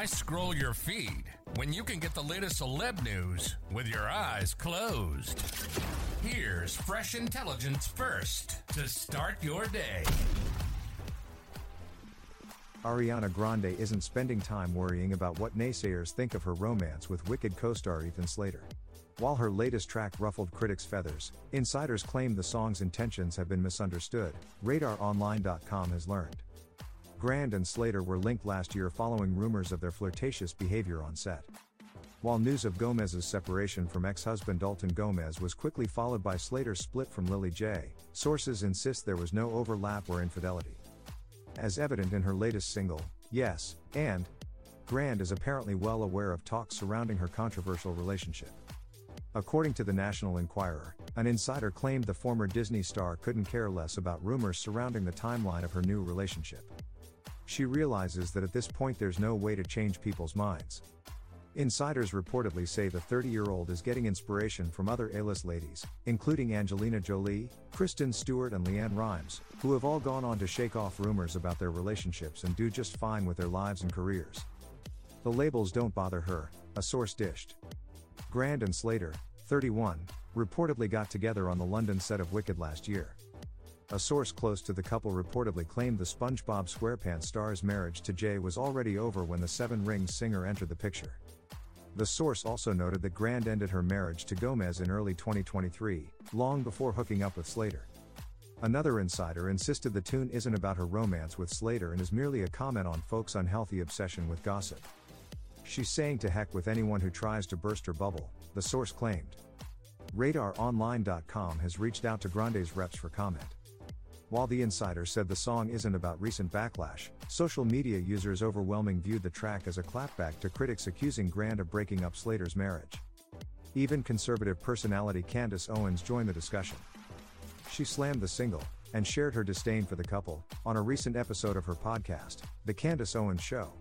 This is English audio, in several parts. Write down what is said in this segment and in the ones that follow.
Why scroll your feed when you can get the latest celeb news with your eyes closed? Here's fresh intelligence first to start your day. Ariana Grande isn't spending time worrying about what naysayers think of her romance with Wicked co star Ethan Slater. While her latest track ruffled critics' feathers, insiders claim the song's intentions have been misunderstood, RadarOnline.com has learned. Grande and Slater were linked last year following rumors of their flirtatious behavior on set. While news of Gomez's separation from ex husband Dalton Gomez was quickly followed by Slater's split from Lilly Jay, sources insist there was no overlap or infidelity. As evident in her latest single, Yes, and Grande is apparently well aware of talks surrounding her controversial relationship. According to the National Enquirer, an insider claimed the former Disney star couldn't care less about rumors surrounding the timeline of her new relationship. She realizes that at this point there's no way to change people's minds. Insiders reportedly say the 30 year old is getting inspiration from other A list ladies, including Angelina Jolie, Kristen Stewart, and LeAnn Rimes, who have all gone on to shake off rumors about their relationships and do just fine with their lives and careers. The labels don't bother her, a source dished. Grande and Slater, 31, reportedly got together on the London set of Wicked last year. A source close to the couple reportedly claimed the SpongeBob SquarePants star's marriage to Jay was already over when the Seven Rings singer entered the picture. The source also noted that Grande ended her marriage to Gomez in early 2023, long before hooking up with Slater. Another insider insisted the tune isn't about her romance with Slater and is merely a comment on folks' unhealthy obsession with gossip. She's saying to heck with anyone who tries to burst her bubble, the source claimed. RadarOnline.com has reached out to Grande's reps for comment. While the insider said the song isn't about recent backlash, social media users overwhelming viewed the track as a clapback to critics accusing Grande of breaking up Slater's marriage. Even conservative personality Candace Owens joined the discussion. She slammed the single and shared her disdain for the couple on a recent episode of her podcast, The Candace Owens Show.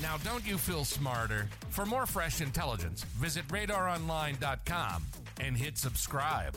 Now, don't you feel smarter? For more fresh intelligence, visit radaronline.com and hit subscribe.